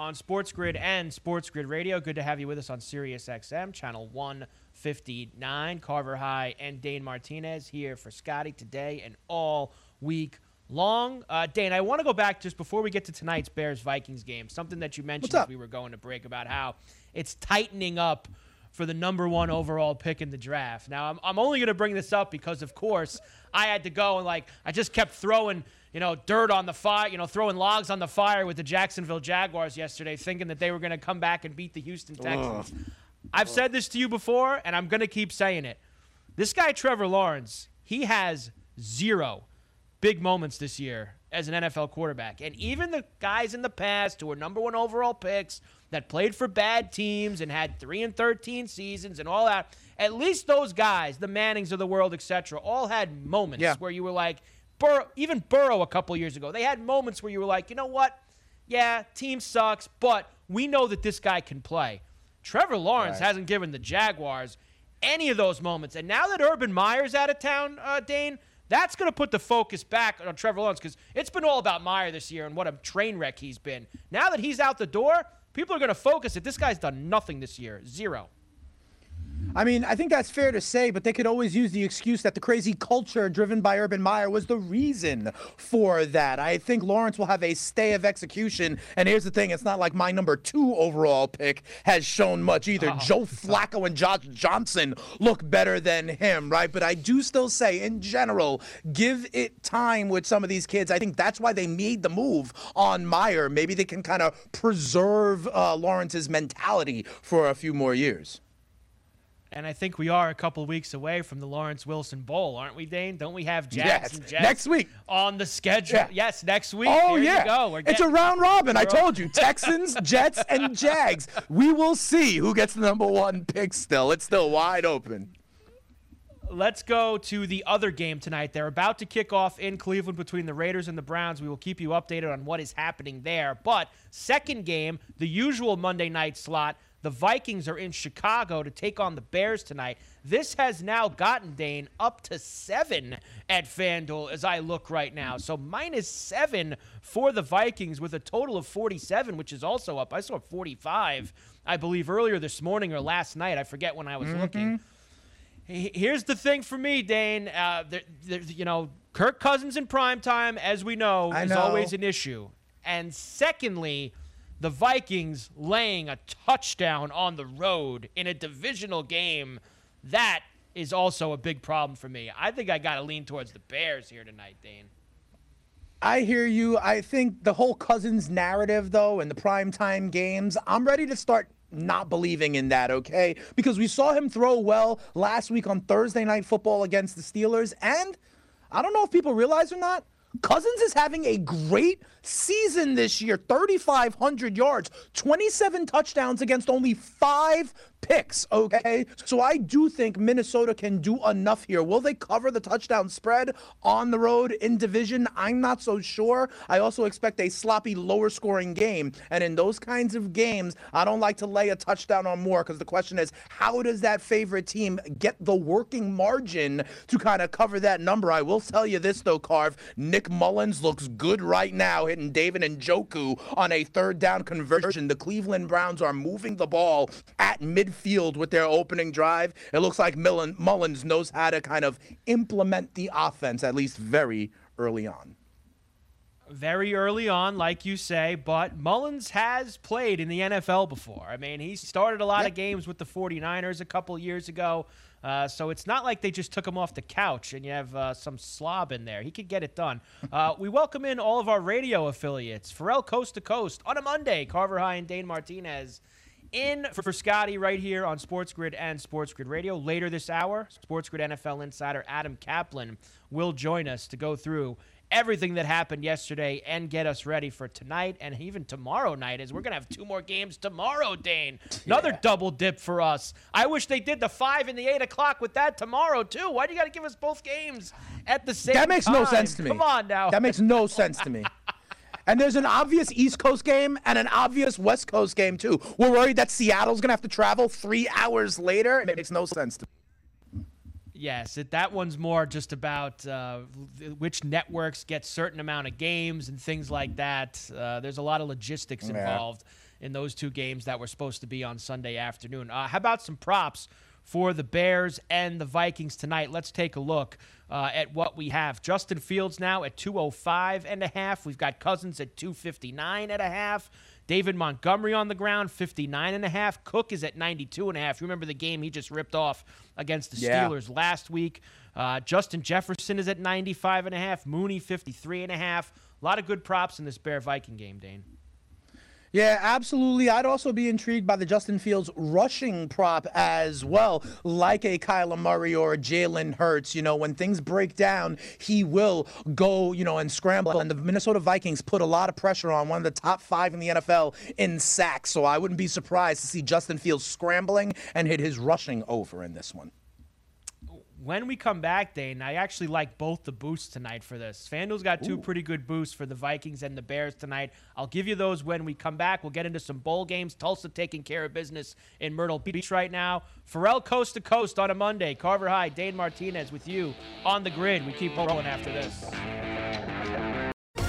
on Sports Grid and Sports Grid Radio. Good to have you with us on Sirius XM, channel 159. Carver High and Dane Martinez here for Scotty today and all week long. Uh, Dane, I want to go back just before we get to tonight's Bears Vikings game. Something that you mentioned as we were going to break about how it's tightening up for the number one overall pick in the draft. Now, I'm, I'm only going to bring this up because, of course, I had to go and, like, I just kept throwing, you know, dirt on the fire, you know, throwing logs on the fire with the Jacksonville Jaguars yesterday, thinking that they were going to come back and beat the Houston Texans. I've said this to you before, and I'm going to keep saying it. This guy, Trevor Lawrence, he has zero big moments this year as an NFL quarterback. And even the guys in the past who were number one overall picks that played for bad teams and had 3 and 13 seasons and all that, at least those guys, the Mannings of the world, etc., all had moments Yeah. where you were like, Burrow, even Burrow a couple years ago, they had moments where you were like, you know what? Yeah, team sucks, but we know that this guy can play. Trevor Lawrence hasn't given the Jaguars any of those moments. And now that Urban Meyer's out of town, uh, Dane, that's going to put the focus back on Trevor Lawrence because it's been all about Meyer this year and what a train wreck he's been. Now that he's out the door, people are going to focus that this guy's done nothing this year. Zero. I mean, I think that's fair to say, but they could always use the excuse that the crazy culture driven by Urban Meyer was the reason for that. I think Lawrence will have a stay of execution. And here's the thing it's not like my number two overall pick has shown much either. Joe Flacco and Josh Johnson look better than him, right? But I do still say, in general, give it time with some of these kids. I think that's why they made the move on Meyer. Maybe they can kind of preserve uh, Lawrence's mentality for a few more years. And I think we are a couple weeks away from the Lawrence Wilson Bowl, aren't we, Dane? Don't we have Jags Yes, and Jets next week. on the schedule? Yeah. Yes, next week. Oh There yeah, go. It's a round robin. I told you, Texans, Jets, and Jags. We will see who gets the number one pick. Still, it's still wide open. Let's go to the other game tonight. They're about to kick off in Cleveland between the Raiders and the Browns. We will keep you updated on what is happening there. But second game, the usual Monday night slot. The Vikings are in Chicago to take on the Bears tonight. This has now gotten Dane up to seven at FanDuel as I look right now. So minus seven for the Vikings with a total of 47, which is also up. I saw 45, I believe, earlier this morning or last night. I forget when I was looking. Here's the thing for me, Dane. Uh, there, there, you know, Kirk Cousins in prime time, as we know, I is know. always an issue. And secondly, the Vikings laying a touchdown on the road in a divisional game. That is also a big problem for me. I think I got to lean towards the Bears here tonight, Dane. I hear you. I think the whole Cousins narrative, though, and the primetime games, I'm ready to start not believing in that, okay? Because we saw him throw well last week on Thursday Night Football against the Steelers. And I don't know if people realize or not, Cousins is having a great season this year 3,500 yards, 27 touchdowns against only five picks, okay? So I do think Minnesota can do enough here. Will they cover the touchdown spread on the road in division? I'm not so sure. I also expect a sloppy, lower scoring game. And in those kinds of games, I don't like to lay a touchdown on more because the question is, how does that favorite team get the working margin to kind of cover that number? I will tell you this, though, Carv. Nick Mullens looks good right now, hitting David Njoku on a third down conversion. The Cleveland Browns are moving the ball at mid midfield with their opening drive. It looks like Millen, Mullens knows how to kind of implement the offense, at least very early on. Very early on, like you say, but Mullens has played in the NFL before. I mean, he started a lot yep. of games with the 49ers a couple years ago. Uh, so it's not like they just took him off the couch and you have uh, some slob in there. He could get it done. Uh, we welcome in all of our radio affiliates. Ferrall Coast to Coast on a Monday. Carver High and Dane Martinez in for, for Scotty right here on Sports Grid and Sports Grid Radio. Later this hour, Sports Grid NFL insider Adam Kaplan will join us to go through everything that happened yesterday and get us ready for tonight and even tomorrow night as we're going to have two more games tomorrow, Dane. Another yeah. double dip for us. I wish they did the 5 and the 8 o'clock with that tomorrow, too. Why do you got to give us both games at the same time? That makes time? no sense to me. Come on now. That makes no sense to me. And there's an obvious East Coast game and an obvious West Coast game too. We're worried that Seattle's gonna have to travel three hours later. It makes no sense to me. Yes, it, that one's more just about uh, which networks get certain amount of games and things like that. Uh, there's a lot of logistics involved yeah. in those two games that were supposed to be on Sunday afternoon. Uh, how about some props for the Bears and the Vikings tonight? Let's take a look uh, at what we have. Justin Fields now at 205 and a half. We've got Cousins at 259 and a half. David Montgomery on the ground, 59 and a half. Cook is at 92 and a half. You remember the game he just ripped off against the Steelers last week. Uh, Justin Jefferson is at 95 and a half. Mooney 53 and a half. A lot of good props in this Bear Viking game, Dane. Yeah, absolutely. I'd also be intrigued by the Justin Fields rushing prop as well, like a Kyler Murray or a Jalen Hurts. You know, when things break down, he will go, you know, and scramble. And the Minnesota Vikings put a lot of pressure on one of the top five in the NFL in sacks. So I wouldn't be surprised to see Justin Fields scrambling and hit his rushing over in this one when we come back, Dane, I actually like both the boosts tonight for this. FanDuel's got two Ooh. pretty good boosts for the Vikings and the Bears tonight. I'll give you those when we come back. We'll get into some bowl games. Tulsa taking care of business in Myrtle Beach right now. Ferrall coast to coast on a Monday. Carver High, Dane Martinez with you on the grid. We keep rolling after this.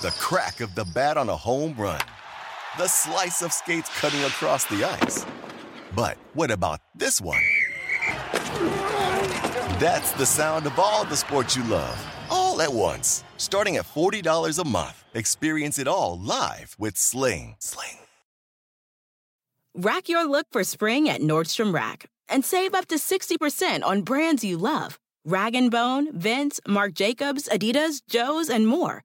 the crack of the bat on a home run, the slice of skates cutting across the ice. But what about this one? That's the sound of all the sports you love, all at once. Starting at $40 a month. Experience it all live with Sling. Sling. Rack your look for spring at Nordstrom Rack and save up to 60% on brands you love. Rag & Bone, Vince, Marc Jacobs, Adidas, Joe's, and more.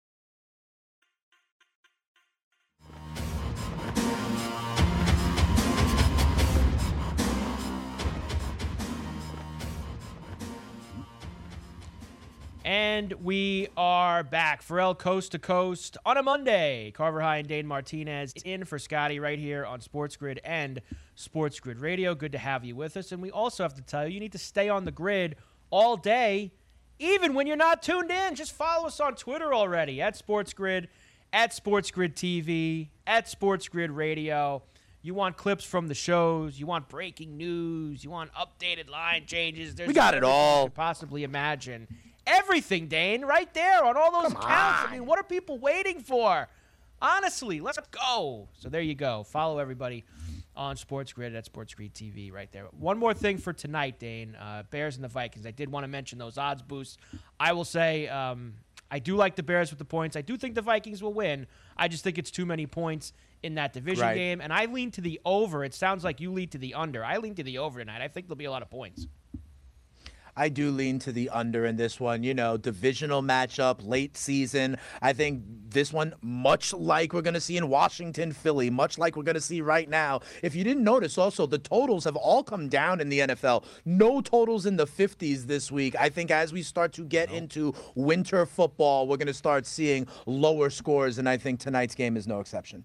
And we are back. Ferrall Coast to Coast on a Monday. Carver High and Dane Martinez in for Scotty right here on Sports Grid and Sports Grid Radio. Good to have you with us. And we also have to tell you, you need to stay on the grid all day, even when you're not tuned in. Just follow us on Twitter already at Sports Grid, at Sports Grid TV, at Sports Grid Radio. You want clips from the shows. You want breaking news. You want updated line changes. There's we got it all. You possibly imagine everything, Dane, right there on all those Come accounts. on. I mean, what are people waiting for? Honestly, let's go. So there you go. Follow everybody on Sports Grid at Sports Grid TV right there. One more thing for tonight, Dane. Uh, Bears and the Vikings. I did want to mention those odds boosts. I will say um, I do like the Bears with the points. I do think the Vikings will win. I just think it's too many points in that division Right. game. And I lean to the over. It sounds like you lean to the under. I lean to the over tonight. I think there'll be a lot of points. I do lean to the under in this one. You know, divisional matchup, late season. I think this one, much like we're going to see in Washington, Philly, much like we're going to see right now. If you didn't notice, also, the totals have all come down in the NFL. No totals in the 50s this week. I think as we start to get into winter football, we're going to start seeing lower scores, and I think tonight's game is no exception.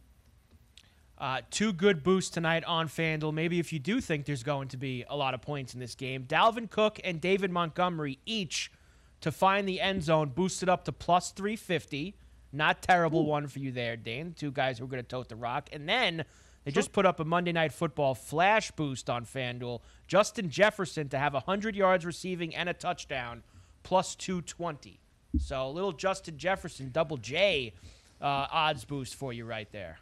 Uh, two good boosts tonight on FanDuel. Maybe if you do think there's going to be a lot of points in this game, Dalvin Cook and David Montgomery each to find the end zone boosted up to plus 350. Not terrible one for you there, Dane. Two guys who are going to tote the rock. And then they just put up a Monday Night Football flash boost on FanDuel. Justin Jefferson to have 100 yards receiving and a touchdown, plus 220. So a little Justin Jefferson, double J uh, odds boost for you right there.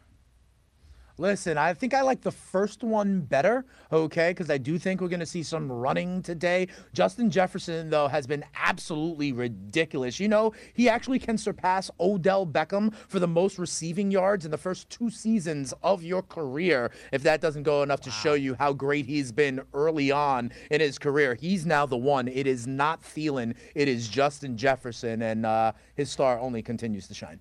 Listen, I think I like the first one better, okay, because I do think we're going to see some running today. Justin Jefferson, though, has been absolutely ridiculous. You know, he actually can surpass Odell Beckham for the most receiving yards in the first two seasons of your career. If that doesn't go enough to show you how great he's been early on in his career, he's now the one. It is not Thielen, it is Justin Jefferson, and uh, his star only continues to shine.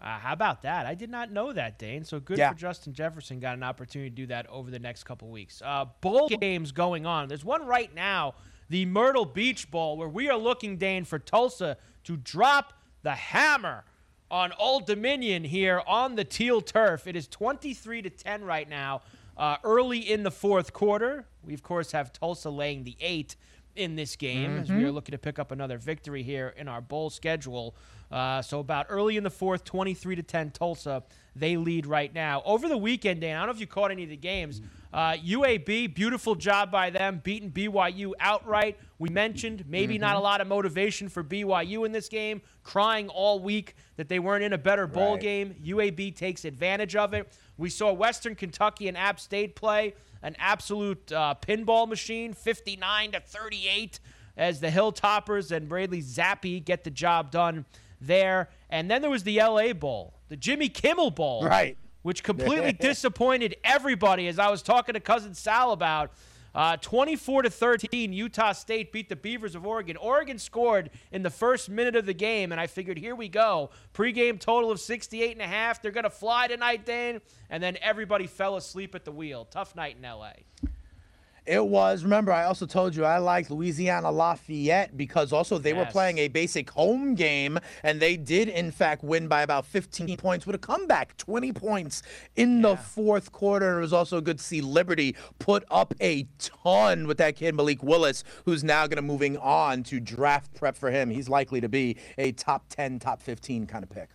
Uh, how about that? I did not know that, Dane. So good Yeah. for Justin Jefferson. Got an opportunity to do that over the next couple weeks. Uh, bowl games going on. There's one right now, the Myrtle Beach Bowl, where we are looking, Dane, for Tulsa to drop the hammer on Old Dominion here on the teal turf. It is 23 to 10 right now. Uh, early in the fourth quarter, we of course have Tulsa laying the eight in this game as we are looking to pick up another victory here in our bowl schedule. Uh, so about early in the fourth, 23 to 10, Tulsa they lead right now. Over the weekend, Dan, I don't know if you caught any of the games. Uh, UAB, beautiful job by them, beating BYU outright. We mentioned maybe not a lot of motivation for BYU in this game, crying all week that they weren't in a better bowl Right. game. UAB takes advantage of it. We saw Western Kentucky and App State play an absolute uh, pinball machine, 59 to 38, as the Hilltoppers and Bradley Zappe get the job done there. And then there was the LA Bowl, the Jimmy Kimmel Bowl, Right. which completely disappointed everybody. As I was talking to cousin Sal about, uh, 24 to 13, Utah State beat the Beavers of Oregon. Oregon scored in the first minute of the game, and I figured, here we go. Pre-game total of 68 and a half. They're gonna fly tonight, Dane. And then everybody fell asleep at the wheel. Tough night in LA. It was. Remember, I also told you I liked Louisiana Lafayette because also they were playing a basic home game and they did, in fact, win by about 15 points with a comeback, 20 points in the fourth quarter. And it was also good to see Liberty put up a ton with that kid, Malik Willis, who's now going to moving on to draft prep for him. He's likely to be a top 10, top 15 kind of pick.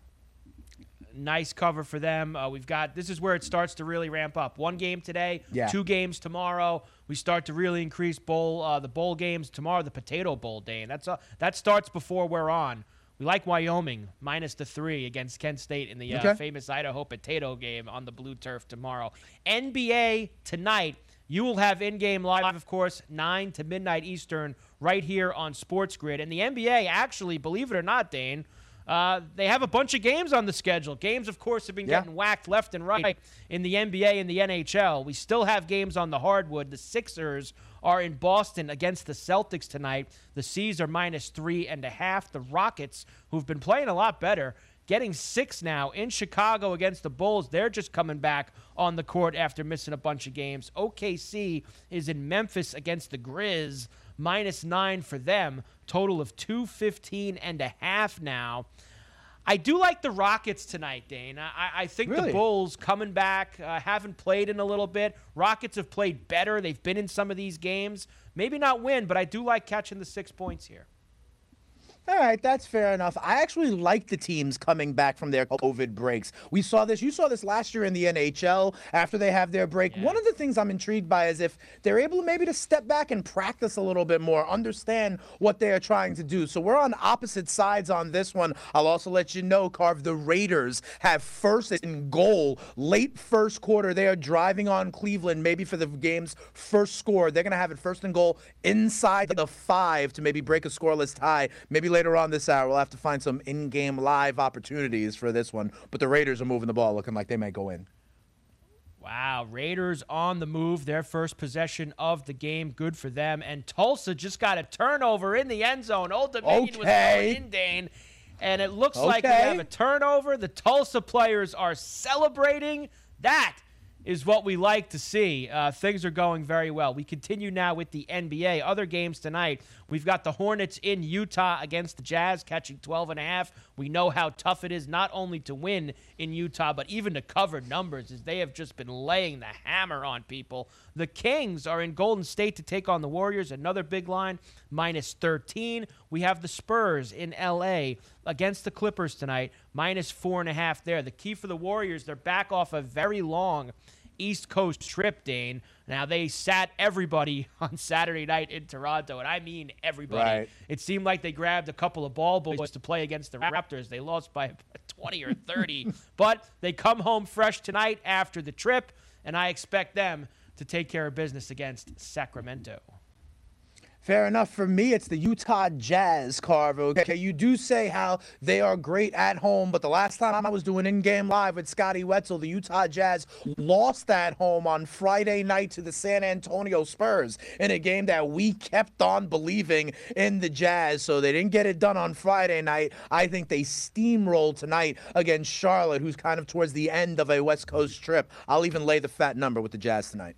Nice cover for them. Uh, we've got this is where it starts to really ramp up. One game today, Yeah. two games tomorrow. We start to really increase bowl uh, the bowl games tomorrow. The Potato Bowl day, and that's uh, that starts before we're on. We like Wyoming minus the three against Kent State in the uh, Okay. famous Idaho Potato game on the blue turf tomorrow. NBA tonight. You will have in-game live, of course, nine to midnight Eastern, right here on Sports Grid. And the NBA, actually, believe it or not, Dane, uh, they have a bunch of games on the schedule. Games, of course, have been Yeah. getting whacked left and right in the NBA and the NHL. We still have games on the hardwood. The Sixers are in Boston against the Celtics tonight. The C's are minus three and a half. The Rockets, who've been playing a lot better, getting six now in Chicago against the Bulls. They're just coming back on the court after missing a bunch of games. OKC is in Memphis against the Grizz minus nine for them. Total of 215 and a half now. I do like the Rockets tonight, Dane. I, I think really? the Bulls coming back uh, haven't played in a little bit. Rockets have played better. They've been in some of these games. Maybe not win, but I do like catching the six points here. All right, that's fair enough. I actually like the teams coming back from their COVID breaks. We saw this, you saw this last year in the NHL after they have their break. Yeah. One of the things I'm intrigued by is if they're able maybe to step back and practice a little bit more, understand what they are trying to do. So we're on opposite sides on this one. I'll also let you know, Carv, the Raiders have first in goal late first quarter. They are driving on Cleveland, maybe for the game's first score. They're going to have it first and goal inside the five to maybe break a scoreless tie. Maybe later on this hour, we'll have to find some in game live opportunities for this one. But the Raiders are moving the ball, looking like they may go in. Wow, Raiders on the move, their first possession of the game. Good for them. And Tulsa just got a turnover in the end zone. Old Dominion okay. was going in, Dane. And it looks okay. like we have a turnover. The Tulsa players are celebrating. That is what we like to see. Uh, things are going very well. We continue now with the NBA. Other games tonight. We've got the Hornets in Utah against the Jazz, catching 12 and a half. We know how tough it is not only to win in Utah, but even to cover numbers, as they have just been laying the hammer on people. The Kings are in Golden State to take on the Warriors. Another big line, minus 13. We have the Spurs in LA against the Clippers tonight, minus four and a half there. The key for the Warriors, they're back off a very long East Coast trip, Dane. Now, they sat everybody on Saturday night in Toronto, and I mean everybody. Right. It seemed like they grabbed a couple of ball boys to play against the Raptors. They lost by 20 or 30, but they come home fresh tonight after the trip, and I expect them to take care of business against Sacramento. Fair enough. For me, it's the Utah Jazz, Carver. Okay, you do say how they are great at home, but the last time I was doing in-game live with Scotty Wetzel, the Utah Jazz lost at home on Friday night to the San Antonio Spurs in a game that we kept on believing in the Jazz. So they didn't get it done on Friday night. I think they steamrolled tonight against Charlotte, who's kind of towards the end of a West Coast trip. I'll even lay the fat number with the Jazz tonight.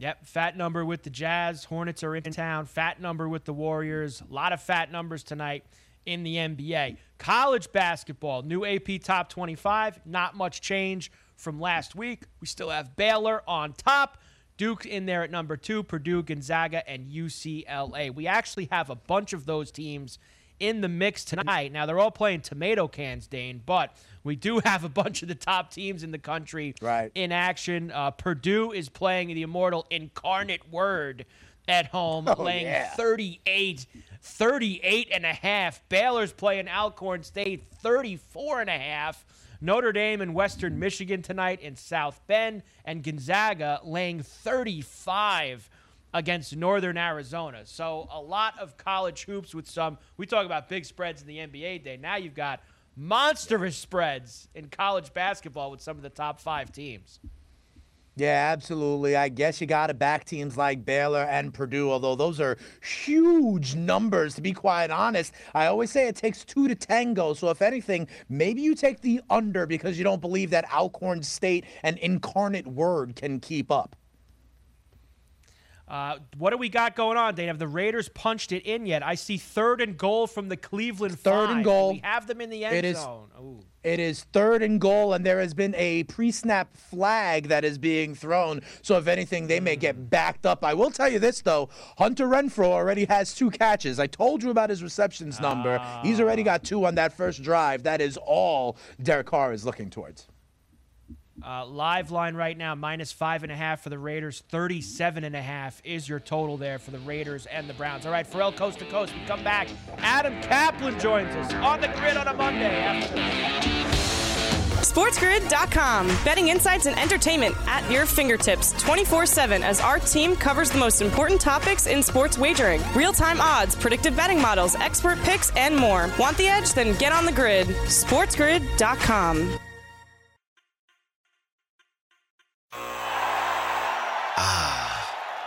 Yep, fat number with the Jazz. Hornets are in town. Fat number with the Warriors. A lot of fat numbers tonight in the NBA. College basketball, new AP top 25. Not much change from last week. We still have Baylor on top. Duke in there at number two, Purdue, Gonzaga, and UCLA. We actually have a bunch of those teams in the mix tonight. Now, they're all playing tomato cans, Dane, but we do have a bunch of the top teams in the country right. in action. Uh, Purdue is playing the immortal Incarnate Word at home, oh, laying yeah. 38, 38 and a half. Baylor's playing Alcorn State 34 and a half. Notre Dame and Western Michigan tonight in South Bend, and Gonzaga laying 35 against Northern Arizona. So a lot of college hoops with some. We talk about big spreads in the NBA day. Now you've got monstrous spreads in college basketball with some of the top five teams. Yeah, absolutely. I guess you got to back teams like Baylor and Purdue, although those are huge numbers, to be quite honest. I always say it takes two to tango. So, if anything, maybe you take the under because you don't believe that Alcorn State and Incarnate Word can keep up. Uh, what do we got going on, Dane? Have the Raiders punched it in yet? I see third and goal from the Cleveland third five. and goal. We have them in the end it zone. Is, Ooh. It is third and goal, and there has been a pre-snap flag that is being thrown. So if anything, they may get backed up. I will tell you this though: Hunter Renfrow already has two catches. I told you about his receptions number. He's already got two on that first drive. That is all Derek Carr is looking towards. Uh, live line right now, minus five and a half for the Raiders. 37 and a half is your total there for the Raiders and the Browns. All right, Ferrall coast to coast. We come back. Adam Kaplan joins us on the grid on a Monday. SportsGrid.com. Betting insights and entertainment at your fingertips 24 7 as our team covers the most important topics in sports wagering real time odds, predictive betting models, expert picks, and more. Want the edge? Then get on the grid. SportsGrid.com.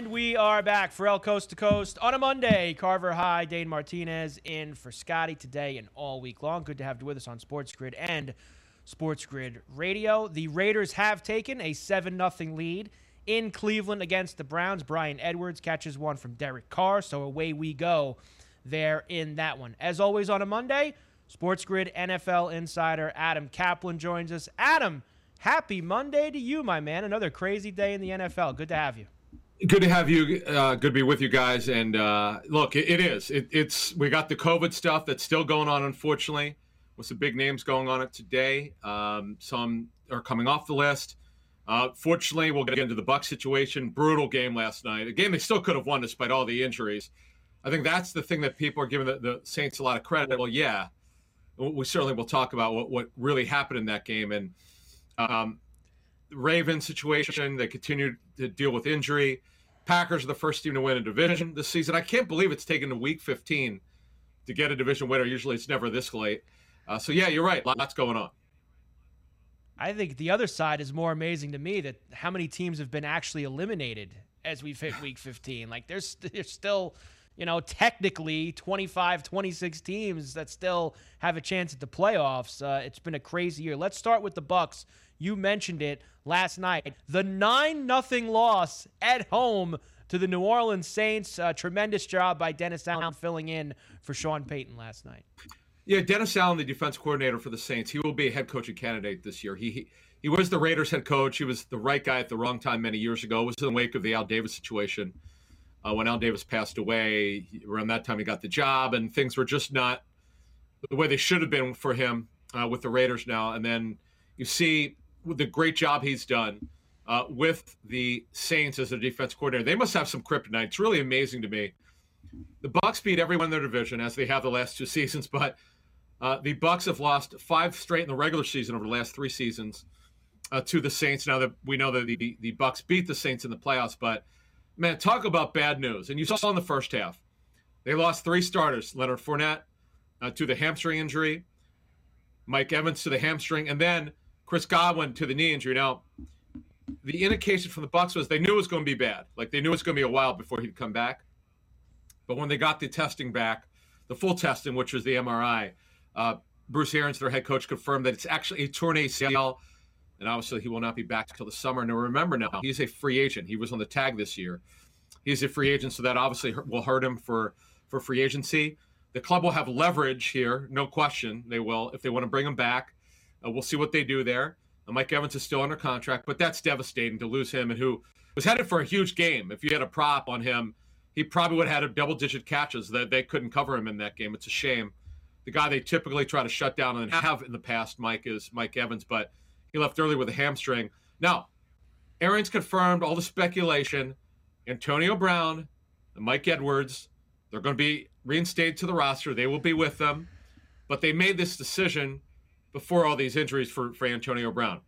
And we are back Ferrall Coast to Coast on a Monday. Carver High, Dane Martinez in for Scotty today and all week long. Good to have you with us on Sports Grid and Sports Grid Radio. The Raiders have taken a 7 0 lead in Cleveland against the Browns. Bryan Edwards catches one from Derek Carr, so away we go there in that one. As always on a Monday, Sports Grid NFL insider Adam Kaplan joins us. Adam, happy Monday to you, my man. Another crazy day in the NFL. Good to have you. Good to have you. Uh, good to be with you guys. And uh, look, it, it is. It, it's we got the COVID stuff that's still going on, unfortunately, with some big names going on it today. Um, some are coming off the list. Uh, fortunately, we'll get into the Buck situation. Brutal game last night. A game they still could have won despite all the injuries. I think that's the thing that people are giving the, the Saints a lot of credit. Well, yeah, we certainly will talk about what, what really happened in that game and um, Raven situation. They continue to deal with injury. Packers are the first team to win a division this season. I can't believe it's taken to week 15 to get a division winner. Usually it's never this late. Uh, so, yeah, you're right. Lots going on. I think the other side is more amazing to me that how many teams have been actually eliminated as we've hit week 15. Like, there's, there's still, you know, technically 25, 26 teams that still have a chance at the playoffs. Uh, it's been a crazy year. Let's start with the Bucs. You mentioned it last night. The 9 nothing loss at home to the New Orleans Saints. Uh, tremendous job by Dennis Allen filling in for Sean Payton last night. Yeah, Dennis Allen, the defense coordinator for the Saints, he will be a head coaching candidate this year. He, he he was the Raiders head coach. He was the right guy at the wrong time many years ago. It was in the wake of the Al Davis situation. Uh, when Al Davis passed away, around that time he got the job, and things were just not the way they should have been for him uh, with the Raiders now. And then you see the great job he's done uh, with the Saints as a defense coordinator. They must have some kryptonite. It's really amazing to me. The Bucs beat everyone in their division as they have the last two seasons, but uh, the Bucs have lost five straight in the regular season over the last three seasons uh, to the Saints. Now that we know that the the Bucs beat the Saints in the playoffs, but man, talk about bad news. And you saw in the first half, they lost three starters: Leonard Fournette uh, to the hamstring injury, Mike Evans to the hamstring, and then Chris Godwin to the knee injury. Now, the indication from the Bucs was they knew it was going to be bad. Like they knew it was going to be a while before he'd come back. But when they got the testing back, the full testing, which was the MRI, uh, Bruce Arians, their head coach, confirmed that it's actually a torn ACL, and obviously he will not be back until the summer. Now remember, now he's a free agent. He was on the tag this year. He's a free agent, so that obviously will hurt him for for free agency. The club will have leverage here, no question. They will if they want to bring him back. Uh, we'll see what they do there. Uh, Mike Evans is still under contract, but that's devastating to lose him and who was headed for a huge game. If you had a prop on him, he probably would have had a double digit catches that they couldn't cover him in that game. It's a shame. The guy they typically try to shut down and have in the past, Mike, is Mike Evans, but he left early with a hamstring. Now, Arians confirmed all the speculation. Antonio Brown and Mike Edwards, they're going to be reinstated to the roster. They will be with them. But they made this decision before all these injuries for, for Antonio Brown.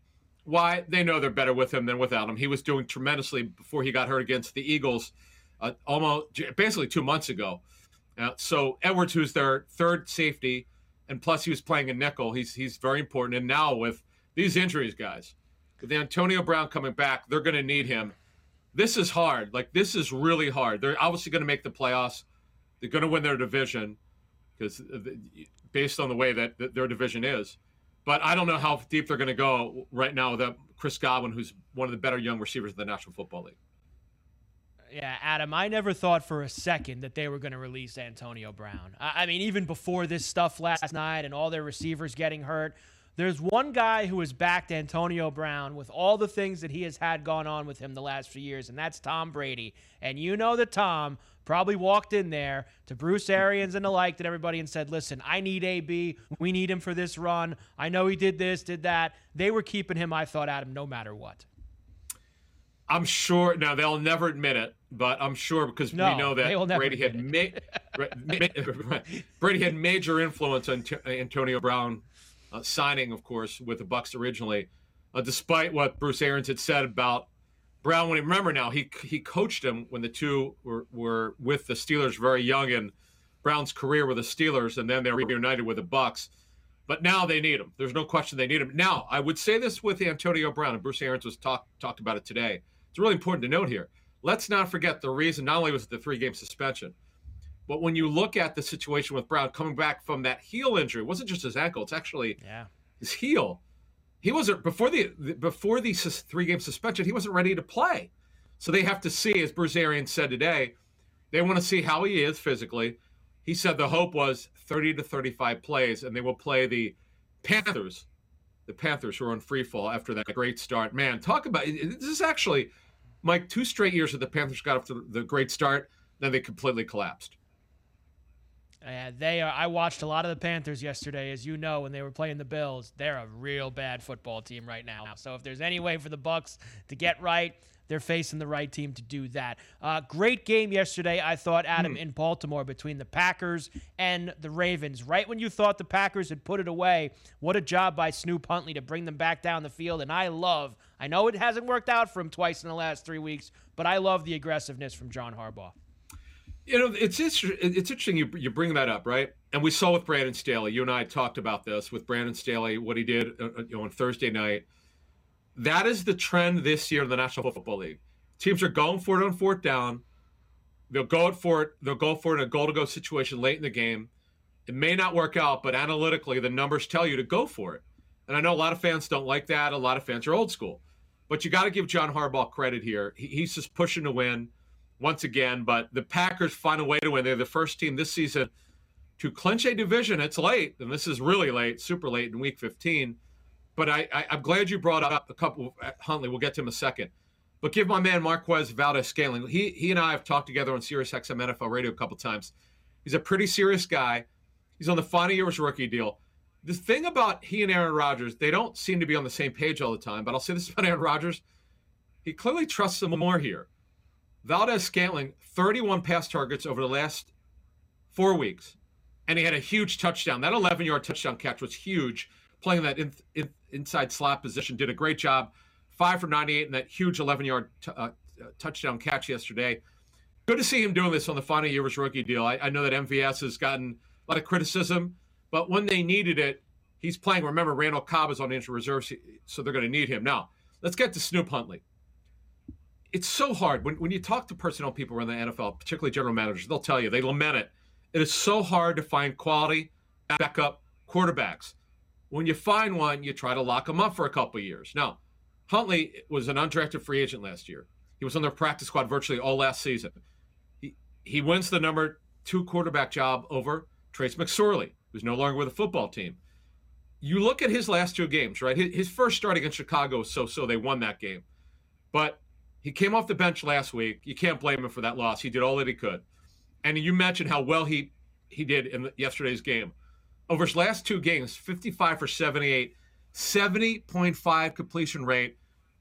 Why? They know they're better with him than without him. He was doing tremendously before he got hurt against the Eagles uh, almost basically two months ago. Uh, so Edwards, who's their third safety, and plus he was playing a nickel. He's he's very important. And now with these injuries, guys, with Antonio Brown coming back, they're going to need him. This is hard. Like this is really hard. They're obviously going to make the playoffs. They're going to win their division because uh, based on the way that, that their division is. But I don't know how deep they're going to go right now with Chris Godwin, who's one of the better young receivers in the National Football League. Yeah, Adam, I never thought for a second that they were going to release Antonio Brown. I, mean, even before this stuff last night and all their receivers getting hurt, there's one guy who has backed Antonio Brown with all the things that he has had gone on with him the last few years, and that's Tom Brady. And you know that Tom probably walked in there to Bruce Arians and the like, and everybody, and said, Listen, I need AB. We need him for this run. I know he did this, did that. They were keeping him, I thought, Adam, no matter what. I'm sure now they'll never admit it, but I'm sure because no, we know that Brady had ma- Brady had major influence on t- Antonio Brown uh, signing, of course, with the Bucs originally, uh, despite what Bruce Arians had said about Brown. When he remember now, he he coached him when the two were were with the Steelers very young in Brown's career with the Steelers, and then they were reunited with the Bucs. But now they need him. There's no question they need him. Now, I would say this with Antonio Brown, and Bruce Arians was talk, talked about it today it's really important to note here. Let's not forget the reason not only was it the three game suspension, but when you look at the situation with Brown coming back from that heel injury, it wasn't just his ankle, it's actually yeah. his heel. He wasn't before the before the three game suspension, he wasn't ready to play. So they have to see, as Bruce said today, they want to see how he is physically. He said the hope was 30 to 35 plays, and they will play the Panthers, the Panthers who are on free fall after that great start. Man, talk about this is actually Mike, two straight years that the Panthers got off to the great start, then they completely collapsed. Uh, they are. I watched a lot of the Panthers yesterday, as you know, when they were playing the Bills. They're a real bad football team right now. So if there's any way for the Bucs to get right, they're facing the right team to do that. Uh, great game yesterday, I thought, Adam, mm. in Baltimore between the Packers and the Ravens. Right when you thought the Packers had put it away, what a job by Snoop Huntley to bring them back down the field. And I love, I know it hasn't worked out for him twice in the last three weeks, but I love the aggressiveness from John Harbaugh. You know, it's it's interesting you you bring that up, right? And we saw with Brandon Staley. You and I talked about this with Brandon Staley, what he did, uh, uh, you know, on Thursday night that is the trend this year in the National Football League. Teams are going for it on fourth down. They'll go for it. They'll go for it in a goal to go situation late in the game. It may not work out, but analytically, the numbers tell you to go for it. And I know a lot of fans don't like that. A lot of fans are old school. But you got to give John Harbaugh credit here. he's just pushing to win once again. But the Packers find a way to win. They're the first team this season to clinch a division. It's late, and this is really late, super late in week 15 but I, I am glad you brought up a couple. Uh, Huntley, we'll get to him a second. But give my man Marquez Valdes-Scantling. He he and I have talked together on Sirius XM NFL Radio a couple times. He's a pretty serious guy. He's on the final year of his rookie deal. The thing about he and Aaron Rodgers, they don't seem to be on the same page all the time. But I'll say this about Aaron Rodgers: he clearly trusts him more here. Valdes-Scantling, 31 pass targets over the last four weeks, and he had a huge touchdown. That 11-yard touchdown catch was huge playing that in, in, inside slot position. Did a great job. Five for 98 in that huge 11 yard t- uh, touchdown catch yesterday. Good to see him doing this on the final year of his rookie deal. I, I know that MVS has gotten a lot of criticism, but when they needed it, he's playing. Remember, Randall Cobb is on injury reserve, so they're going to need him. Now, let's get to Snoop Huntley. It's so hard when, when you talk to personnel people around the NFL, particularly general managers, they'll tell you, they lament it. It is so hard to find quality backup quarterbacks. When you find one, you try to lock them up for a couple years. Now, Huntley was an undrafted free agent last year. He was on their practice squad virtually all last season. He he wins the number two quarterback job over Trace McSorley, who's no longer with the football team. You look at his last two games, right? His, his first start against Chicago was so-so. They won that game, but he came off the bench last week. You can't blame him for that loss. He did all that he could, and you mentioned how well he he did in yesterday's game over his last two games 55 for 78, 70.5 completion rate,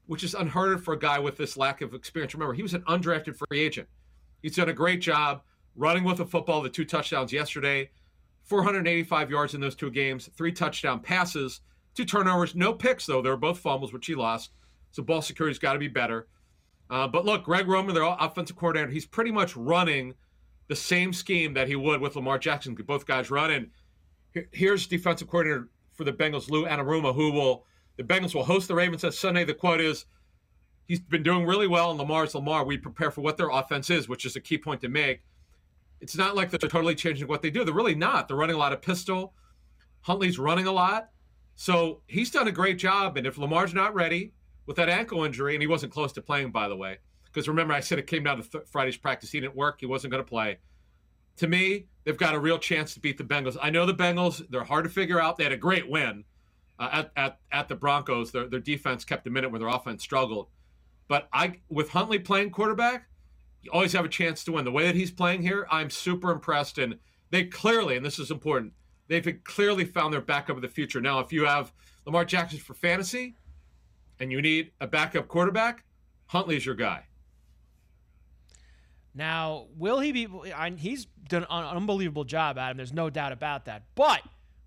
which is unheard of for a guy with this lack of experience. Remember, he was an undrafted free agent. He's done a great job running with the football, the two touchdowns yesterday, 485 yards in those two games, three touchdown passes, two turnovers, no picks, though. They were both fumbles, which he lost. So ball security's got to be better. Uh, but look, Greg Roman, their offensive coordinator, he's pretty much running the same scheme that he would with Lamar Jackson. Both guys run, and here's defensive coordinator for the Bengals, Lou Anarumo, who will the Bengals will host the Ravens on Sunday. The quote is, "He's been doing really well, and Lamar's Lamar. We prepare for what their offense is, which is a key point to make. It's not like they're totally changing what they do. They're really not. They're running a lot of pistol. Huntley's running a lot, so he's done a great job. And if Lamar's not ready with that ankle injury, and he wasn't close to playing, by the way, because remember I said it came down to th- Friday's practice. He didn't work. He wasn't going to play. To me, they've got a real chance to beat the Bengals. I know the Bengals; they're hard to figure out. They had a great win uh, at, at at the Broncos. Their their defense kept a minute where their offense struggled. But I, with Huntley playing quarterback, you always have a chance to win. The way that he's playing here, I'm super impressed. And they clearly, and this is important, they've clearly found their backup of the future. Now, if you have Lamar Jackson for fantasy, and you need a backup quarterback, Huntley's your guy. Now, will he be? He's done an unbelievable job, Adam. There's no doubt about that. But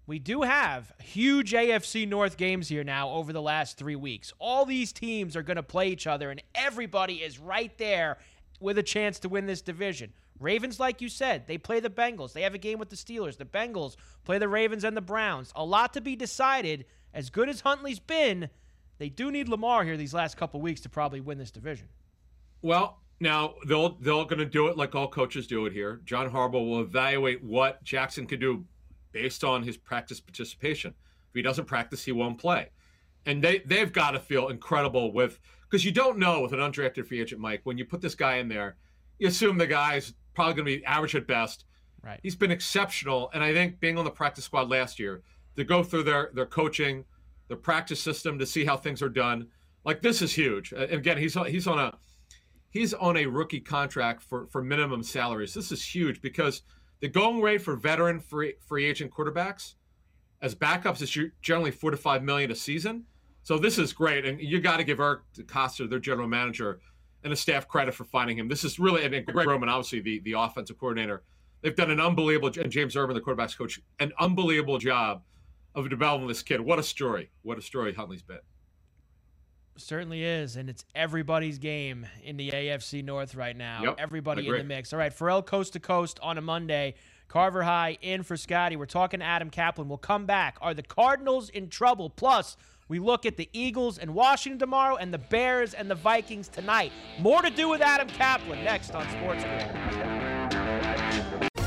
we do have huge AFC North games here now over the last three weeks. All these teams are going to play each other, and everybody is right there with a chance to win this division. Ravens, like you said, they play the Bengals. They have a game with the Steelers. The Bengals play the Ravens and the Browns. A lot to be decided. As good as Huntley's been, they do need Lamar here these last couple weeks to probably win this division. Well, now they'll they're going to do it like all coaches do it here. John Harbaugh will evaluate what Jackson can do based on his practice participation. If he doesn't practice, he won't play. And they they've got to feel incredible with because you don't know with an undrafted free agent, Mike, when you put this guy in there, you assume the guy's probably going to be average at best. Right. He's been exceptional, and I think being on the practice squad last year to go through their their coaching, their practice system to see how things are done, like this is huge. And again, he's he's on a he's on a rookie contract for for minimum salaries. This is huge because the going rate for veteran free free agent quarterbacks as backups is generally four to five million a season. So this is great, and you got to give Eric DeCosta, their general manager, and the staff credit for finding him. This is really and Greg Roman, obviously the the offensive coordinator. They've done an unbelievable and James Urban, the quarterbacks coach, an unbelievable job of developing this kid. What a story! What a story Huntley's been. Certainly is, and it's everybody's game in the AFC North right now. Yep, Everybody in the mix. All right, Ferrall coast to coast on a Monday. Carver High in for Scotty. We're talking Adam Kaplan. We'll come back. Are the Cardinals in trouble? Plus, we look at the Eagles and Washington tomorrow and the Bears and the Vikings tonight. More to do with Adam Kaplan next on Sports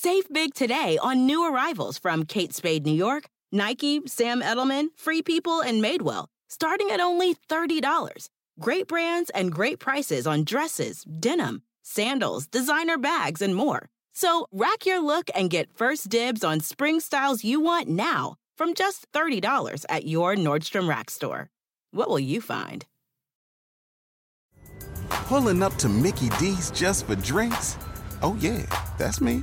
Save big today on new arrivals from Kate Spade New York, Nike, Sam Edelman, Free People, and Madewell, starting at only $30. Great brands and great prices on dresses, denim, sandals, designer bags, and more. So rack your look and get first dibs on spring styles you want now from just $30 at your Nordstrom Rack store. What will you find? Pulling up to Mickey D's just for drinks? Oh, yeah, that's me.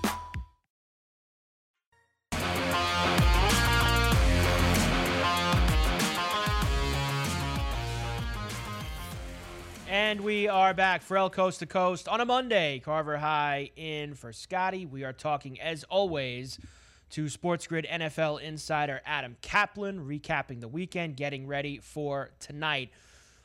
And we are back, Ferrall Coast to Coast on a Monday. Carver High in for Scotty. We are talking, as always, to Sports Grid NFL insider Adam Kaplan, recapping the weekend, getting ready for tonight.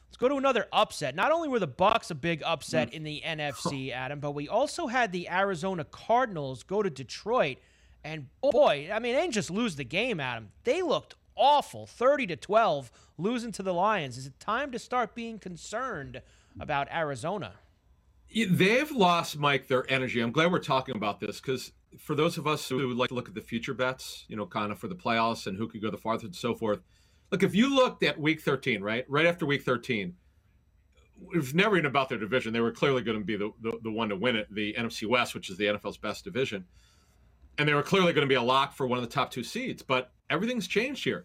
Let's go to another upset. Not only were the Bucs a big upset in the NFC, Adam, but we also had the Arizona Cardinals go to Detroit. And boy, I mean, they didn't just lose the game, Adam. They looked awful. 30 to 12, losing to the Lions. Is it time to start being concerned about Arizona? They've lost, Mike, their energy. I'm glad we're talking about this because for those of us who would like to look at the future bets, you know, kind of for the playoffs and who could go the farthest and so forth, Look, if you looked at week 13, right? Right after week 13, it was never even about their division. They were clearly going to be the, the, the, one to win it, the NFC West, which is the NFL's best division. And they were clearly going to be a lock for one of the top two seeds. But everything's changed here.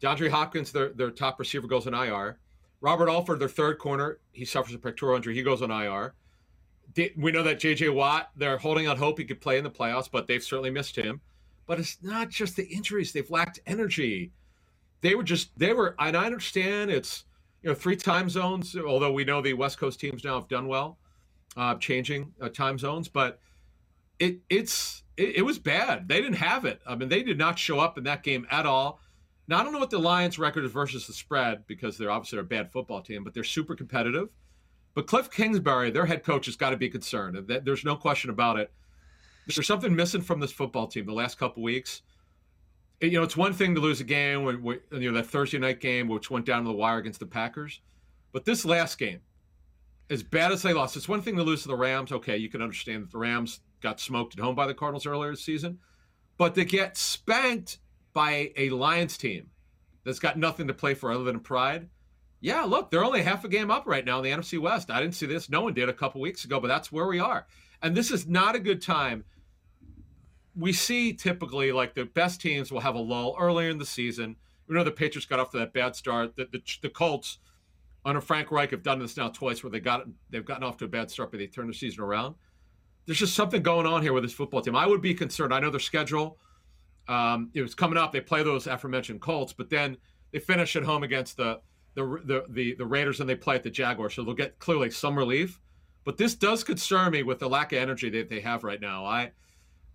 DeAndre Hopkins, their, their top receiver, goes on IR. Robert Alford, their third corner, he suffers a pectoral injury. He goes on IR. We know that J.J. Watt, they're holding out hope he could play in the playoffs, but they've certainly missed him. But it's not just the injuries; they've lacked energy they were just they were and i understand it's you know three time zones although we know the west coast teams now have done well uh, changing uh, time zones but it it's it, it, was bad they didn't have it i mean they did not show up in that game at all now i don't know what the lions record is versus the spread because they're obviously a bad football team but they're super competitive. But cliff kingsbury their head coach has got to be concerned. There's no question about it. There's something missing from this football team the last couple weeks. You know, it's one thing to lose a game when, when you know that Thursday night game, which went down to the wire against the Packers, but this last game, as bad as they lost, it's one thing to lose to the Rams. Okay, you can understand that the Rams got smoked at home by the Cardinals earlier this season, but to get spanked by a Lions team that's got nothing to play for other than pride. Yeah, look, they're only half a game up right now in the NFC West. I didn't see this. No one did a couple weeks ago, but that's where we are. And this is not a good time we see typically like the best teams will have a lull earlier in the season. We know the Patriots got off to that bad start. The, the, the Colts under Frank Reich have done this now twice, where they got they've gotten off to a bad start, but they turned the season around. There's just something going on here with this football team. I would be concerned. I know their schedule. Um, it was coming up. They play those aforementioned Colts, but then they finish at home against the the, the the the Raiders and they play at the Jaguars, so they'll get clearly some relief. But this does concern me with the lack of energy that they have right now. I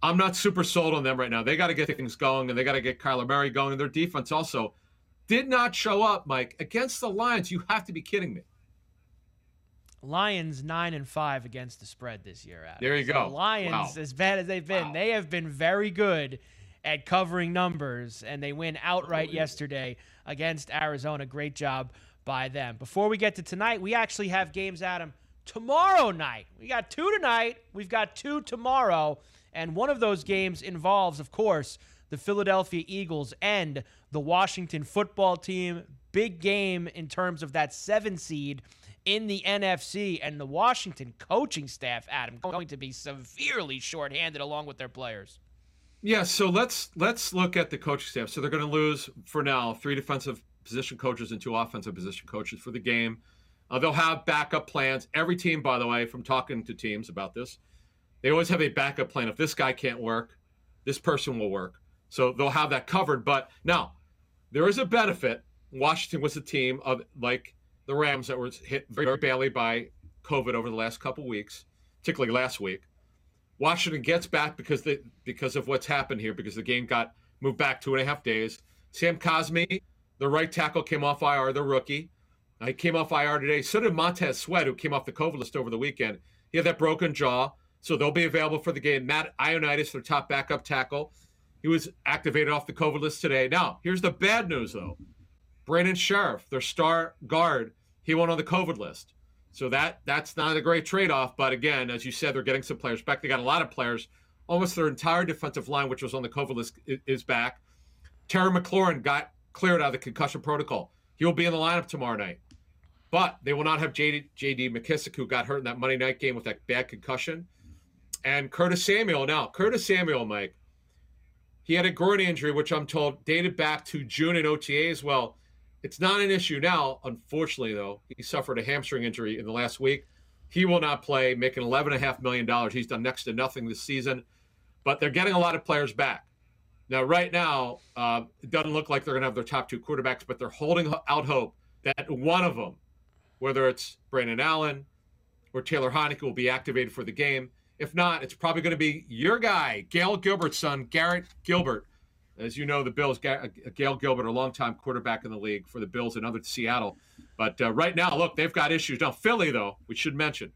I'm not super sold on them right now. They got to get things going and they got to get Kyler Murray going. And their defense also did not show up, Mike, against the Lions. You have to be kidding me. Lions nine and five against the spread this year. Adam. There you so go. Lions, wow. as bad as they've been, wow. they have been very good at covering numbers, and they win outright yesterday against Arizona. Great job by them. Before we get to tonight, we actually have games, Adam, tomorrow night. We got two tonight. We've got two tomorrow. And one of those games involves, of course, the Philadelphia Eagles and the Washington football team. Big game in terms of that seven seed in the NFC and the Washington coaching staff, Adam, going to be severely shorthanded along with their players. Yeah, so let's let's look at the coaching staff. So they're going to lose for now three defensive position coaches and two offensive position coaches for the game. Uh, they'll have backup plans. Every team, by the way, from talking to teams about this, they always have a backup plan. If this guy can't work, this person will work. So they'll have that covered. But now, there is a benefit. Washington was a team of like the Rams that was hit very badly by COVID over the last couple weeks, particularly last week. Washington gets back because they because of what's happened here, because the game got moved back two and a half days. Sam Cosmi, the right tackle, came off IR, the rookie. Uh, he came off IR today. So did Montez Sweat, who came off the COVID list over the weekend. He had that broken jaw. So they'll be available for the game. Matt Ioannidis, their top backup tackle, he was activated off the COVID list today. Now, here's the bad news, though. Brandon Scherff, their star guard, he went on the COVID list. So that that's not a great trade-off. But again, as you said, they're getting some players back. They got a lot of players. Almost their entire defensive line, which was on the COVID list, is back. Terry McLaurin got cleared out of the concussion protocol. He will be in the lineup tomorrow night. But they will not have JD, JD McKissic, who got hurt in that Monday night game with that bad concussion and Curtis Samuel. Now, Curtis Samuel, Mike, he had a groin injury, which I'm told dated back to June in OTAs. Well, it's not an issue now. Unfortunately, though, he suffered a hamstring injury in the last week. He will not play, making $11.5 million. He's done next to nothing this season, but they're getting a lot of players back. Now, right now, uh, it doesn't look like they're going to have their top two quarterbacks, but they're holding out hope that one of them, whether it's Brandon Allen or Taylor Heinicke, will be activated for the game. If not, it's probably going to be your guy, Gale Gilbert's son, Garrett Gilbert. As you know, the Bills, Gale Gilbert, a longtime quarterback in the league for the Bills and other Seattle. But uh, right now, look, they've got issues. Now, Philly, though, we should mention,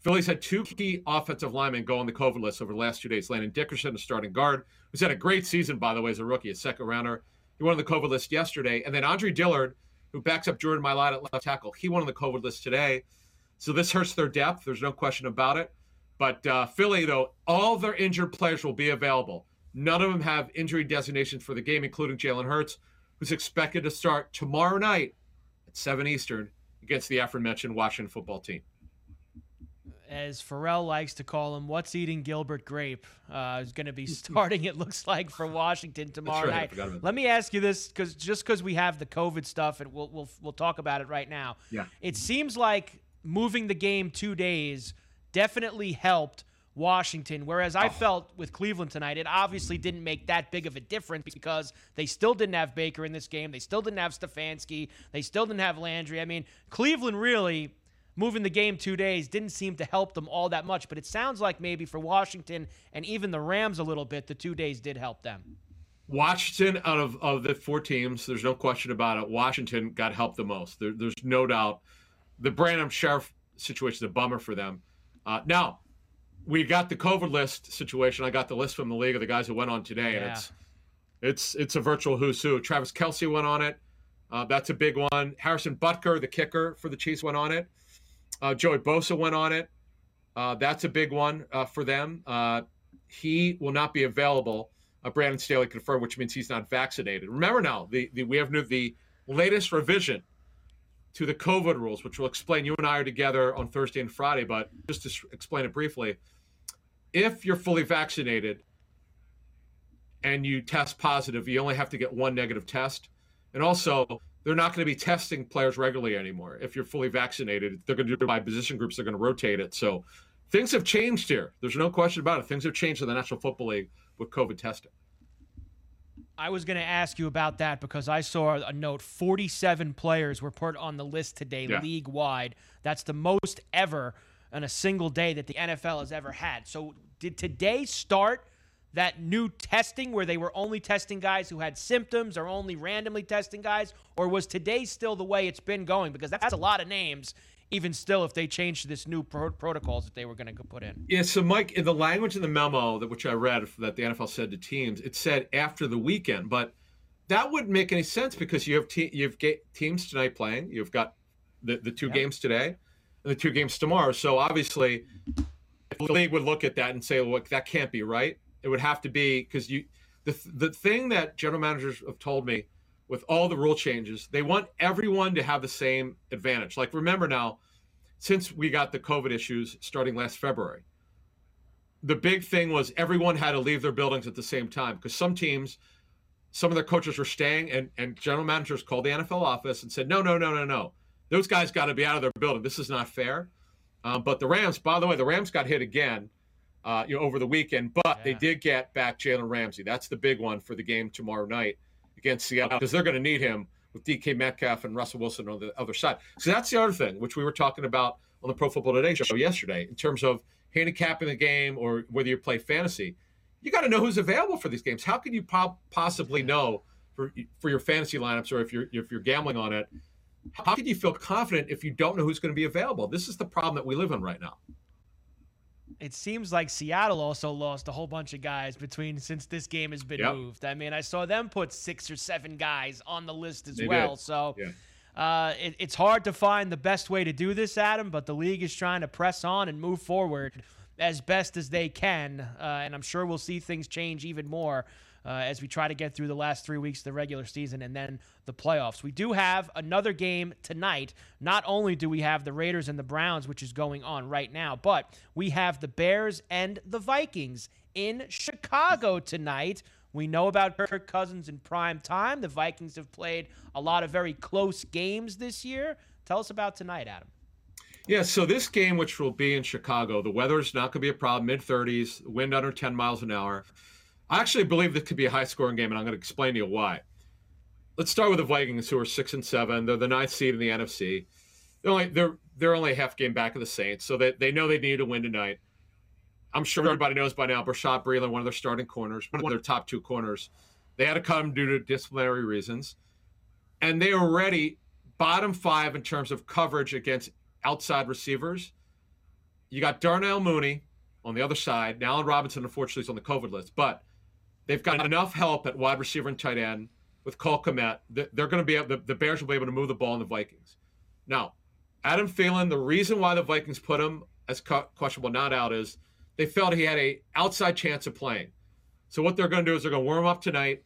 Philly's had two key offensive linemen go on the COVID list over the last two days. Landon Dickerson, a starting guard, who's had a great season, by the way, as a rookie, a second rounder. He won on the COVID list yesterday. And then Andre Dillard, who backs up Jordan Mailata at left tackle, he won on the COVID list today. So this hurts their depth. There's no question about it. But uh, Philly, though, all their injured players will be available. None of them have injury designations for the game, including Jalen Hurts, who's expected to start tomorrow night at 7 Eastern against the aforementioned Washington football team. As Ferrall likes to call him, what's eating Gilbert Grape uh, is going to be starting. it looks like for Washington tomorrow right, night. Let me ask you this, because just because we have the COVID stuff, and we'll we'll we'll talk about it right now. Yeah, it seems like moving the game two days definitely helped Washington. Whereas I oh. felt with Cleveland tonight, it obviously didn't make that big of a difference because they still didn't have Baker in this game. They still didn't have Stefanski. They still didn't have Landry. I mean, Cleveland really moving the game two days didn't seem to help them all that much. But it sounds like maybe for Washington and even the Rams a little bit, the two days did help them. Washington, out of, of the four teams, there's no question about it. Washington got helped the most. There, there's no doubt. The Brandon Scherff situation is a bummer for them. Uh, now, we got the COVID list situation. I got the list from the league of the guys who went on today, yeah. and it's it's it's a virtual who's who. Travis Kelce went on it. Uh, that's a big one. Harrison Butker, the kicker for the Chiefs, went on it. Uh, Joey Bosa went on it. Uh, that's a big one uh, for them. Uh, he will not be available. Uh, Brandon Staley confirmed, which means he's not vaccinated. Remember now, the, the we have new, the latest revision to the COVID rules, which we'll explain. You and I are together on Thursday and Friday, but just to explain it briefly, if you're fully vaccinated and you test positive, you only have to get one negative test. And also, they're not going to be testing players regularly anymore. If you're fully vaccinated, they're going to do it by position groups. They're going to rotate it. So things have changed here. There's no question about it. Things have changed in the National Football League with COVID testing. I was going to ask you about that because I saw a note 47 players were put on the list today, yeah. league wide. That's the most ever on a single day that the NFL has ever had. So, did today start that new testing where they were only testing guys who had symptoms or only randomly testing guys? Or was today still the way it's been going? Because that's a lot of names even still if they changed this new pro- protocols that they were going to put in. Yeah, so Mike, in the language in the memo that which I read that the NFL said to teams, it said after the weekend, but that wouldn't make any sense because you have te- you've teams tonight playing, you've got the, the two yep. games today the two games tomorrow. So obviously, the league would look at that and say, "Look, that can't be right. It would have to be because you." The the thing that general managers have told me with all the rule changes. They want everyone to have the same advantage. Like, remember now, since we got the COVID issues starting last February, the big thing was everyone had to leave their buildings at the same time because some teams, some of their coaches were staying, and, and general managers called the NFL office and said, no, no, no, no, no. Those guys got to be out of their building. This is not fair. Um, but the Rams, by the way, the Rams got hit again. Uh, you know, over the weekend, but yeah. they did get back Jalen Ramsey. That's the big one for the game tomorrow night against Seattle because they're going to need him with DK Metcalf and Russell Wilson on the other side. So that's the other thing, which we were talking about on the Pro Football Today show yesterday, in terms of handicapping the game or whether you play fantasy. You got to know who's available for these games. How can you po- possibly know for for your fantasy lineups or if you're if you're gambling on it? How can you feel confident if you don't know who's going to be available? This is the problem that we live in right now it seems like Seattle also lost a whole bunch of guys between since this game has been yep. moved. I mean, I saw them put six or seven guys on the list as they well. Did. So yeah. uh, it, it's hard to find the best way to do this, Adam. But the league is trying to press on and move forward as best as they can, uh, and I'm sure we'll see things change even more uh, as we try to get through the last three weeks of the regular season and then the playoffs. We do have another game tonight. Not only do we have the Raiders and the Browns, which is going on right now, but we have the Bears and the Vikings in Chicago tonight. We know about Kirk Cousins in prime time. The Vikings have played a lot of very close games this year. Tell us about tonight, Adam. Yeah, so this game, which will be in Chicago, the weather is not going to be a problem. Mid 30s, wind under 10 miles an hour. I actually believe this could be a high scoring game, and I'm going to explain to you why. Let's start with the Vikings, who are six and seven. They're the ninth seed in the NFC. They're only they're they're only a half game back of the Saints, so they, they know they need to win tonight. I'm sure everybody knows by now. Bashaud Breeland, one of their starting corners, one of their top two corners, They had to cut him due to disciplinary reasons. And they are already bottom five in terms of coverage against outside receivers. You got Darnell Mooney on the other side. Now, Allen Robinson, unfortunately, is on the COVID list, but they've got enough help at wide receiver and tight end with Cole Kmet. They're going to be able, the, Bears will be able to move the ball in the Vikings. Now, Adam Thielen, the reason why the Vikings put him as questionable not out is they felt he had a outside chance of playing. So what they're going to do is they're going to warm up tonight.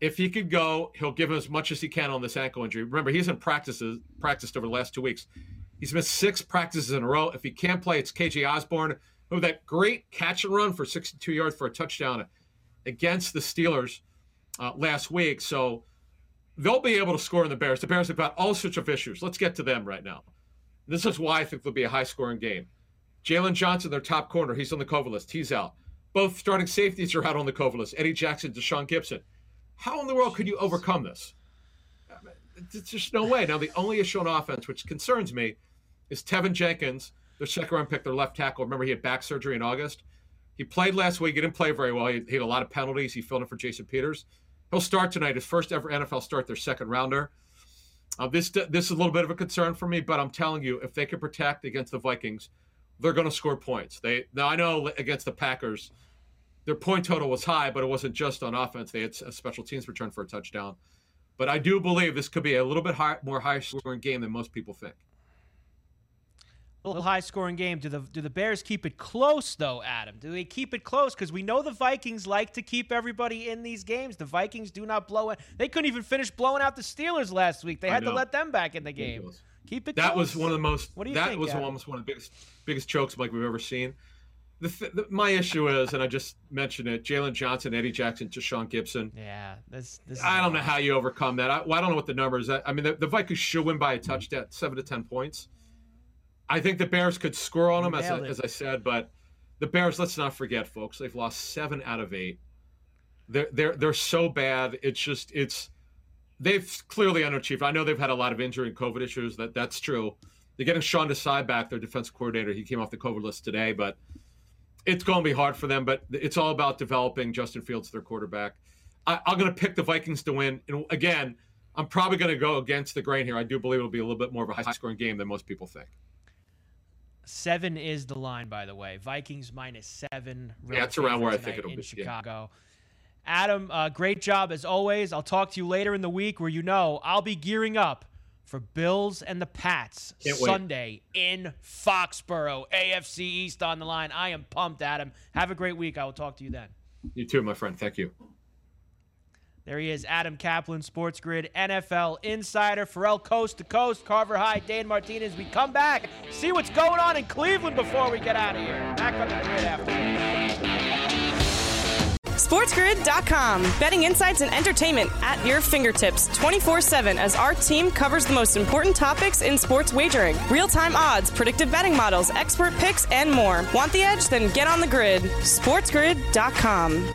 If he could go, he'll give him as much as he can on this ankle injury. Remember, he's in practices practiced over the last two weeks. He's missed six practices in a row. If he can't play, it's KJ Osborn, who that great catch and run for 62 yards for a touchdown against the Steelers uh, last week. So they'll be able to score in the Bears. The Bears have got all sorts of issues. Let's get to them right now. This is why I think there'll be a high scoring game. Jaylon Johnson, their top corner, he's on the COVID list. He's out. Both starting safeties are out on the COVID list. Eddie Jackson, Tashaun Gipson. How in the world could you overcome this? There's just no way. Now, the only issue on offense, which concerns me, is Teven Jenkins, their second round pick, their left tackle. Remember, he had back surgery in August. He played last week. He didn't play very well. He, he had a lot of penalties. He filled in for Jason Peters. He'll start tonight, his first ever NFL start, their second rounder. Uh, this this is a little bit of a concern for me, but I'm telling you, if they can protect against the Vikings, they're going to score points. They now I know against the Packers, their point total was high, but it wasn't just on offense. They had a special teams return for a touchdown. But I do believe this could be a little bit high, more high scoring game than most people think little high scoring game. Do the do the Bears keep it close though, Adam? Do they keep it close? Because we know the Vikings like to keep everybody in these games. The Vikings do not blow it. They couldn't even finish blowing out the Steelers last week. They had to let them back in the game. Keep it. Close. That close. was one of the most. What do you that think? That was Adam? almost one of the biggest biggest chokes like we've ever seen. The, the, my issue is, and I just mentioned it: Jaylon Johnson, Eddie Jackson, Tashaun Gipson. Yeah, this. this I don't know how you overcome that. I, well, I don't know what the numbers. I mean, the, the Vikings should win by a touchdown, seven to ten points. I think the Bears could score on them, as, as I said, but the Bears, let's not forget, folks, they've lost seven out of eight. They're they're they're so bad. It's just it's they've clearly underachieved. I know they've had a lot of injury and COVID issues. That that's true. They're getting Sean Desai back, their defensive coordinator. He came off the COVID list today, but it's going to be hard for them. But it's all about developing Justin Fields, their quarterback. I, am going to pick the Vikings to win. And again, I'm probably going to go against the grain here. I do believe it'll be a little bit more of a high-scoring game than most people think. Seven is the line, by the way. Vikings minus seven. Yeah, that's around where I think it'll in be. Chicago. Yeah. Adam, uh, great job as always. I'll talk to you later in the week where you know I'll be gearing up for Bills and the Pats Can't Sunday wait. in Foxborough. AFC East on the line. I am pumped, Adam. Have a great week. I will talk to you then. You too, my friend. Thank you. There he is, Adam Kaplan, Sports Grid, NFL Insider, Ferrall Coast to Coast, Carver High, Dan Martinez. We come back, see what's going on in Cleveland before we get out of here. Back on the grid after. SportsGrid.com. Betting insights and entertainment at your fingertips 24 7 as our team covers the most important topics in sports wagering real time odds, predictive betting models, expert picks, and more. Want the edge? Then get on the grid. SportsGrid.com.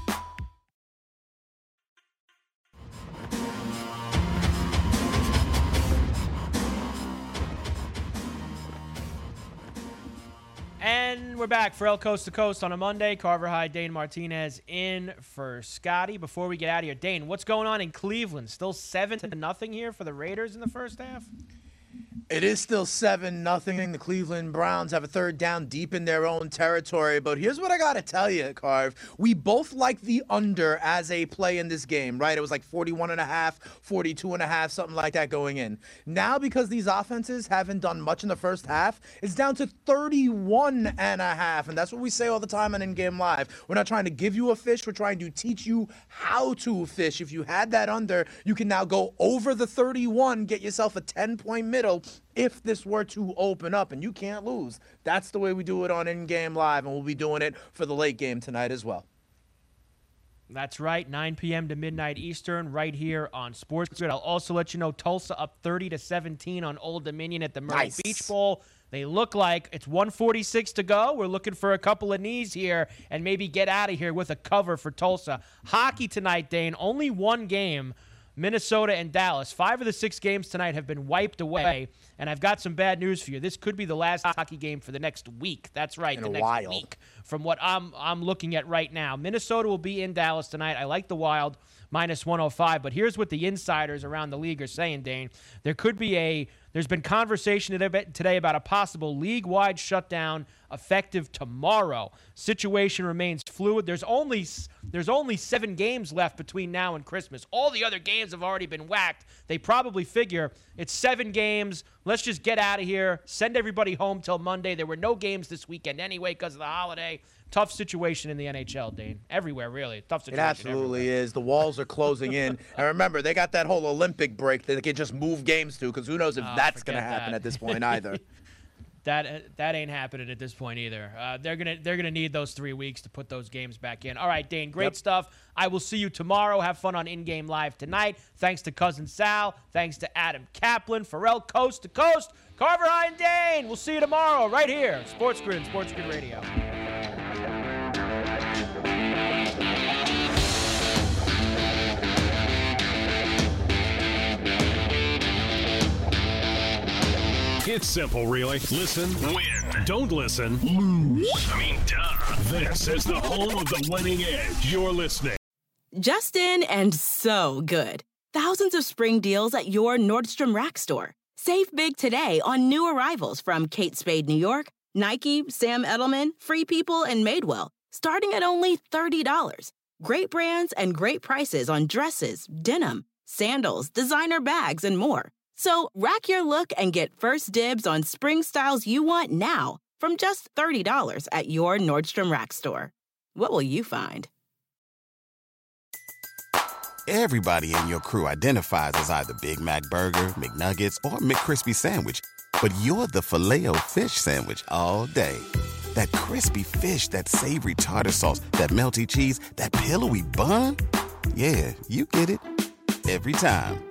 And we're back Ferrall Coast to Coast on a Monday. Carver High, Dane Martinez in for Scotty. Before we get out of here, Dane, what's going on in Cleveland? Still seven to nothing here for the Raiders in the first half. It is still 7 nothing. The Cleveland Browns have a third down deep in their own territory. But here's what I got to tell you, Carv. We both like the under as a play in this game, right? It was like 41 and a half, 42 and a half, something like that going in. Now, because these offenses haven't done much in the first half, it's down to 31 and a half. And that's what we say all the time on In Game Live. We're not trying to give you a fish, we're trying to teach you how to fish. If you had that under, you can now go over the 31, get yourself a 10 point if this were to open up and you can't lose. That's the way we do it on In Game Live, and we'll be doing it for the late game tonight as well. That's right, 9 p.m. to midnight Eastern, right here on Sports Grid. I'll also let you know Tulsa up 30 to 17 on Old Dominion at the Myrtle Nice. Beach Bowl. They look like it's 146 to go. We're looking for a couple of knees here and maybe get out of here with a cover for Tulsa. Hockey tonight, Dane. Only one game. Minnesota and Dallas. Five of the six games tonight have been wiped away, and I've got some bad news for you. This could be the last hockey game for the next week. That's right, In the next week from what I'm I'm looking at right now. Minnesota will be in Dallas tonight. I like the Wild minus 105, but here's what the insiders around the league are saying, Dane. There could be a there's been conversation today today about a possible league-wide shutdown effective tomorrow. Situation remains fluid. There's only there's only 7 games left between now and Christmas. All the other games have already been whacked. They probably figure it's 7 games. Let's just get out of here. Send everybody home till Monday. There were no games this weekend anyway because of the holiday. Tough situation in the NHL, Dane. Everywhere, really. Tough situation. It absolutely is. The walls are closing in. and remember, they got that whole Olympic break that they can just move games to because who knows if Oh, that's going to happen that. at this point either. That uh, that ain't happening at this point either. Uh, they're gonna they're gonna need those three weeks to put those games back in. All right, Dane, great Yep. stuff. I will see you tomorrow. Have fun on In Game Live tonight. Thanks to cousin Sal. Thanks to Adam Kaplan, Ferrall Coast to Coast, Carver High and Dane. We'll see you tomorrow right here, Sports Grid and Sports Grid Radio. It's simple, really. Listen, win. Don't listen, lose. I mean, duh. This is the home of the winning edge. You're listening. Justin and so good. Thousands of spring deals at your Nordstrom Rack store. Save big today on new arrivals from Kate Spade New York, Nike, Sam Edelman, Free People, and Madewell, starting at only $30. Great brands and great prices on dresses, denim, sandals, designer bags, and more. So rack your look and get first dibs on spring styles you want now from just $30 at your Nordstrom Rack store. What will you find? Everybody in your crew identifies as either Big Mac Burger, McNuggets, or McCrispy Sandwich. But you're the filet fish Sandwich all day. That crispy fish, that savory tartar sauce, that melty cheese, that pillowy bun. Yeah, you get it. Every time.